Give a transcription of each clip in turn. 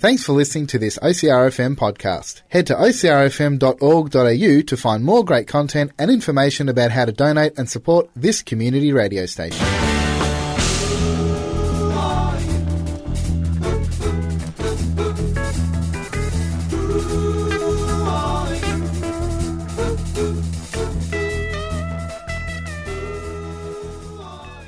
Thanks for listening to this OCRFM podcast. Head to ocrfm.org.au to find more great content and information about how to donate and support this community radio station.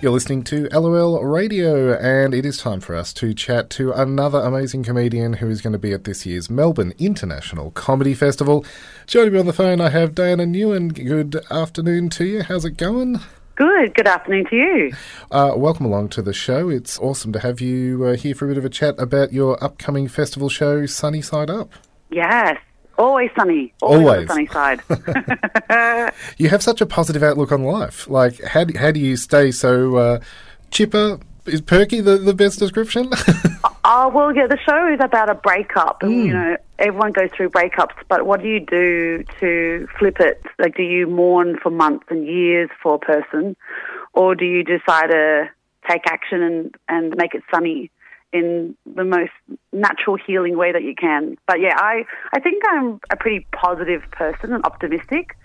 You're listening to LOL Radio, and it is time for us to chat to another amazing comedian who is going to be at this year's Melbourne International Comedy Festival. Joining me on the phone, I have Diana Nguyen. Good afternoon to you. How's it going? Good. Good afternoon to you. Uh, welcome along to the show. It's awesome to have you uh, here for a bit of a chat about your upcoming festival show, Sunny Side Up. Yes. Always sunny. Always, Always. on the sunny side. You have such a positive outlook on life. Like, how do, how do you stay so uh, chipper? Is perky the, the best description? oh, well, yeah, the show is about a breakup. Mm. you know, everyone goes through breakups, but what do you do to flip it? Like, do you mourn for months and years for a person, or do you decide to take action and, and make it sunny? In the most natural healing way that you can. But yeah, I, I think I'm a pretty positive person and optimistic.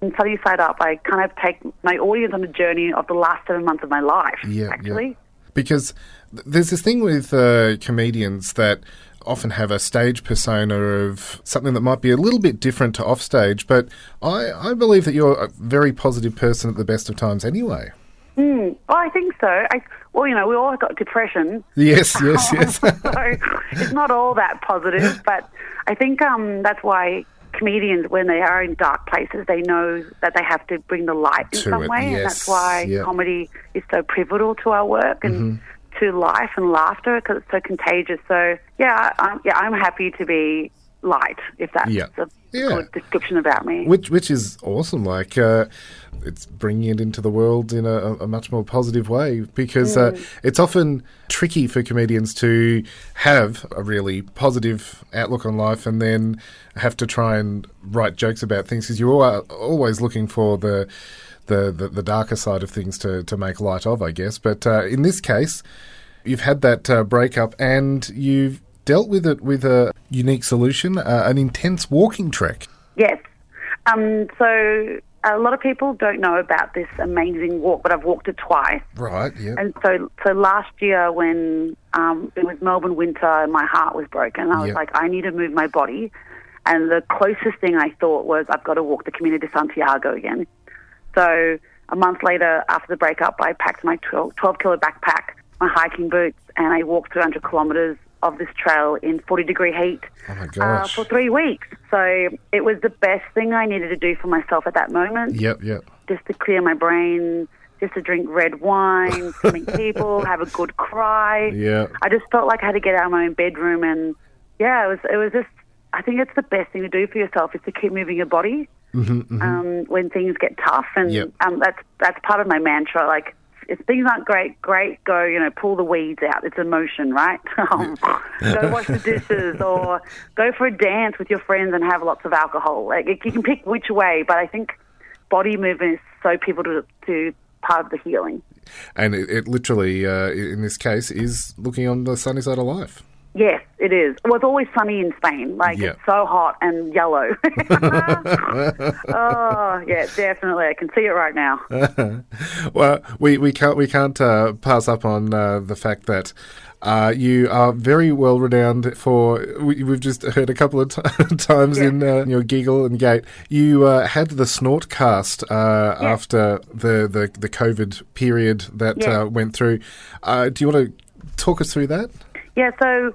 And Sunny Side Up, I kind of take my audience on a journey of the last seven months of my life, Yeah, actually. because there's this thing with uh, comedians that often have a stage persona of something that might be a little bit different to offstage, but I, I believe that you're a very positive person at the best of times anyway. Mm, well, I think so. I, well, you know, we all got depression. Yes, yes, yes. so it's not all that positive, but I think um, that's why comedians, when they are in dark places, they know that they have to bring the light in To some it, way, and that's why yeah. comedy is so pivotal to our work and to life and laughter because it's so contagious. So yeah, I'm, yeah, I'm happy to be light, if that's Yeah. a Yeah. good description about me. which which is awesome. Like uh, it's bringing it into the world in a, a much more positive way because uh, it's often tricky for comedians to have a really positive outlook on life and then have to try and write jokes about things because you are always looking for the. The, the, the darker side of things to, to make light of, I guess. But uh, in this case, you've had that uh, breakup and you've dealt with it with a unique solution, uh, an intense walking trek. Yes. Um, so a lot of people don't know about this amazing walk, but I've walked it twice. Right, yeah. And so, so last year when um, it was Melbourne winter my heart was broken, I was Yep. like, I need to move my body. And the closest thing I thought was, I've got to walk the Camino de Santiago again. So a month later, after the breakup, I packed my 12, 12 kilo backpack, my hiking boots, and I walked 300 kilometres of this trail in 40 degree heat Oh my uh, for three weeks. So it was the best thing I needed to do for myself at that moment Yep, yep. just to clear my brain, just to drink red wine, to meet people, have a good cry. Yeah. I just felt like I had to get out of my own bedroom, and yeah, it was it was just. I think it's the best thing to do for yourself is to keep moving your body Um, when things get tough, and Yep. um, that's that's part of my mantra. Like if things aren't great, great, go you know pull the weeds out. It's emotion, right? go wash the dishes, or go for a dance with your friends and have lots of alcohol. Like you can pick which way, but I think body movement is so people to, to part of the healing. And it, it literally, uh, in this case, is looking on the sunny side of life. Yes, it is. Well, it's always sunny in Spain. Like Yeah. it's so hot and yellow. oh, yeah, definitely. I can see it right now. Well, we, we can't we can't uh, pass up on uh, the fact that uh, you are very well renowned for. We, we've just heard a couple of t- times in uh, your giggle and gait. You uh, had the snort cast uh, after the, the the COVID period that Yeah. uh, went through. Uh, do you want to talk us through that? Yeah, so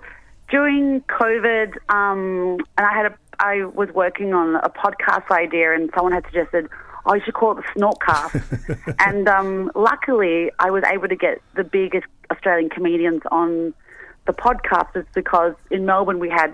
during COVID, um, and I had a, I was working on a podcast idea, and someone had suggested, "Oh, you should call it the Snortcast." and um, luckily, I was able to get the biggest Australian comedians on the podcast, is because in Melbourne we had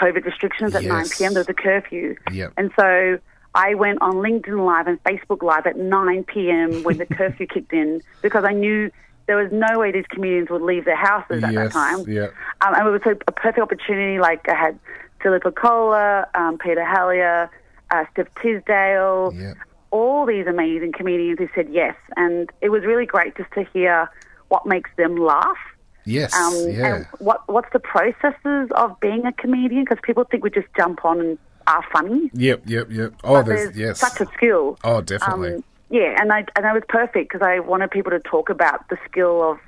COVID restrictions at 9 p.m. There was a curfew, Yep. and so. I went on LinkedIn Live and Facebook Live at 9 p.m. when the curfew kicked in because I knew there was no way these comedians would leave their houses at Yes, that time. yeah. Um, and it was a, a perfect opportunity. Like I had Philippa Cola, um, Peter Helliar, uh, Steph Tisdell, Yeah. all these amazing comedians who said yes. And it was really great just to hear what makes them laugh. Yes, Um, yeah. What what's the processes of being a comedian? Because people think we just jump on and are funny. Yep, yep, yep. Oh, there's, there's yes. such a skill. oh, definitely. Um, yeah, and I and I was perfect because I wanted people to talk about the skill of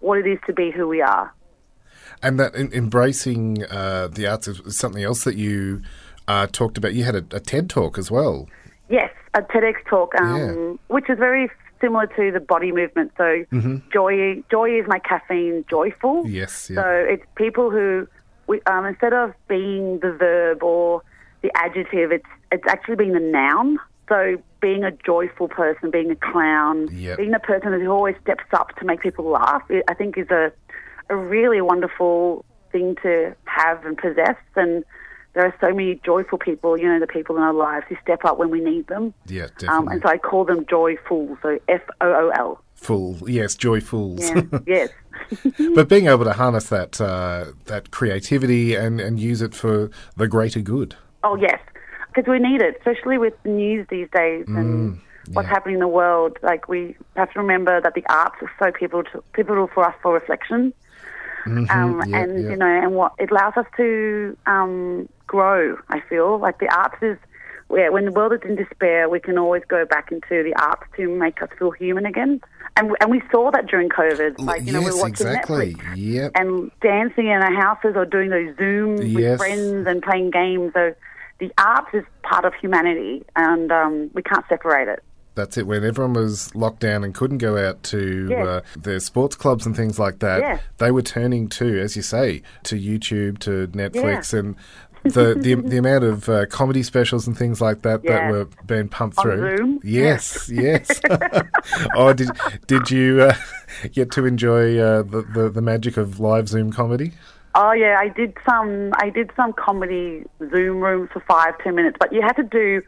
what it is to be who we are. And that in, embracing uh, the arts is something else that you uh, talked about. You had a, a TED talk as well. Yes, a TEDx talk, um, Yeah. which is very similar to the body movement. So joy, joy is my caffeine, joyful. Yes, yeah. So it's people who, we, um, instead of being the verb or the adjective, it's it's actually being the noun. So being a joyful person, being a clown, Yep. being the person who always steps up to make people laugh, I think is a a really wonderful thing to have and possess. And there are so many joyful people, you know, the people in our lives who step up when we need them. Yeah, Um, definitely. and so I call them joyful, so F O O L. Full, yes, joyfuls. Yeah, yes. but being able to harness that uh, that creativity and, and use it for the greater good. Oh, yes. Because we need it, especially with the news these days and what's yeah. happening in the world. Like, we have to remember that the arts are so pivotal, pivotal for us for reflection. um, Mm-hmm. yeah, and, yeah. you know, and what it allows us to um, grow, I feel. Like, the arts is where when the world is in despair, we can always go back into the arts to make us feel human again. And, and we saw that during COVID. Like, you know, yes, we were watching exactly. Netflix Yep. and dancing in our houses or doing those Zooms Yes. with friends and playing games. So the arts is part of humanity, and um, we can't separate it. That's it. When everyone was locked down and couldn't go out to Yes. uh, their sports clubs and things like that, Yes. they were turning to, as you say, to YouTube, to Netflix, and the, the the amount of uh, comedy specials and things like that that were being pumped On through. Zoom? Yes, yes. oh, did did you uh, get to enjoy uh, the, the the magic of live Zoom comedy? Oh yeah, I did some. I did some comedy Zoom rooms for five, ten minutes, but you had to do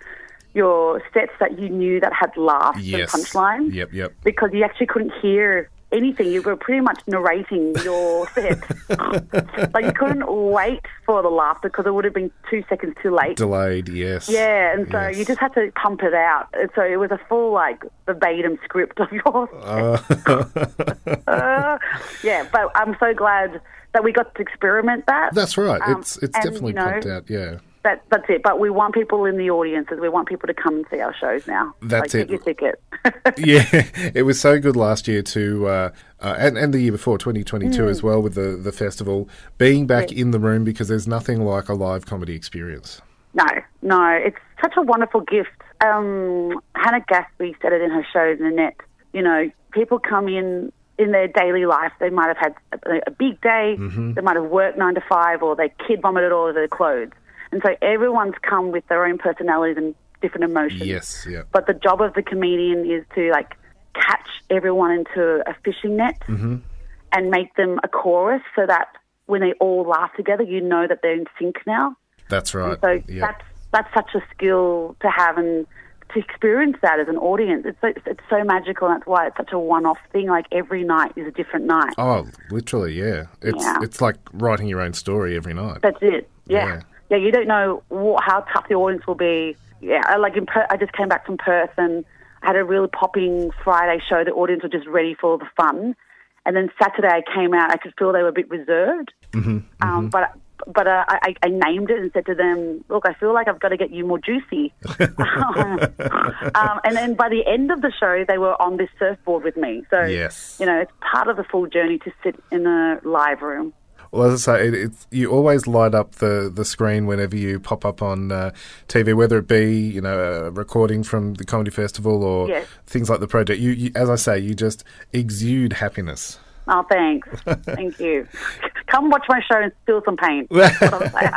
your sets that you knew that had laughs Yes. and punchlines. Yep, yep. Because you actually couldn't hear anything. You were pretty much narrating your set. like you couldn't wait for the laugh because it would have been two seconds too late. Delayed, yes. Yeah, and so Yes. you just had to pump it out. And So it was a full like verbatim script of yours. Uh, yeah, but I'm so glad that we got to experiment that. That's right. Um, it's it's and, definitely you know, pumped out. Yeah. That, that's it. But we want people in the audiences. We want people to come and see our shows now. That's like, it. Get your ticket. yeah, it was so good last year to, uh, uh, and, and the year before, 2022 Mm. as well, with the, the festival, being back in the room because there's nothing like a live comedy experience. No, no, it's such a wonderful gift. Um, Hannah Gadsby said it in her show, net. You know, people come in in their daily life. They might have had a, a big day. Mm-hmm. They might have worked nine to five, or their kid vomited all over their clothes. And so everyone's come with their own personalities and different emotions. Yes, yeah. But the job of the comedian is to like catch everyone into a fishing net Mm-hmm. and make them a chorus, so that when they all laugh together, you know that they're in sync now. That's right. So yeah. that's that's such a skill to have and to experience that as an audience. It's so, it's so magical. and That's why it's such a one-off thing. Like every night is a different night. Oh, literally, yeah. It's Yeah. it's like writing your own story every night. That's it. Yeah. Yeah. yeah. you don't know what, how tough the audience will be. Yeah, I- like in per- I just came back from Perth and I had a really popping Friday show. The audience were just ready for the fun. And then Saturday I came out, I could feel they were a bit reserved. Mm-hmm, um, But but uh, I, I named it and said to them, look, I feel like I've got to get you more juicy. um, and then by the end of the show, they were on this surfboard with me. So, Yes. you know, it's part of the full journey to sit in a live room. Well, as I say, it, it's, you always light up the, the screen whenever you pop up on uh, TV, whether it be you know a recording from the comedy festival or Yes. things like the project. You, you, as I say, you just exude happiness. Oh, thanks. Thank you. Come watch my show and steal some paint. That's what I'm saying.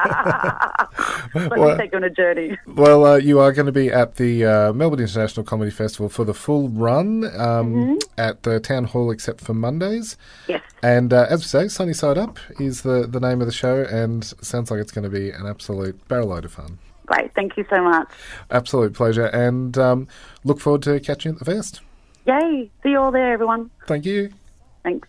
Let Well- me take you on a journey. Well, uh, you are going to be at the uh, Melbourne International Comedy Festival for the full run um, Mm-hmm. at the Town Hall, except for Mondays. Yes. And uh, as we say, Sunny Side Up is the, the name of the show, and sounds like it's going to be an absolute barrel load of fun. Great. Thank you so much. Absolute pleasure, and um, look forward to catching you at the fest. Yay. See you all there, everyone. Thank you. Thanks.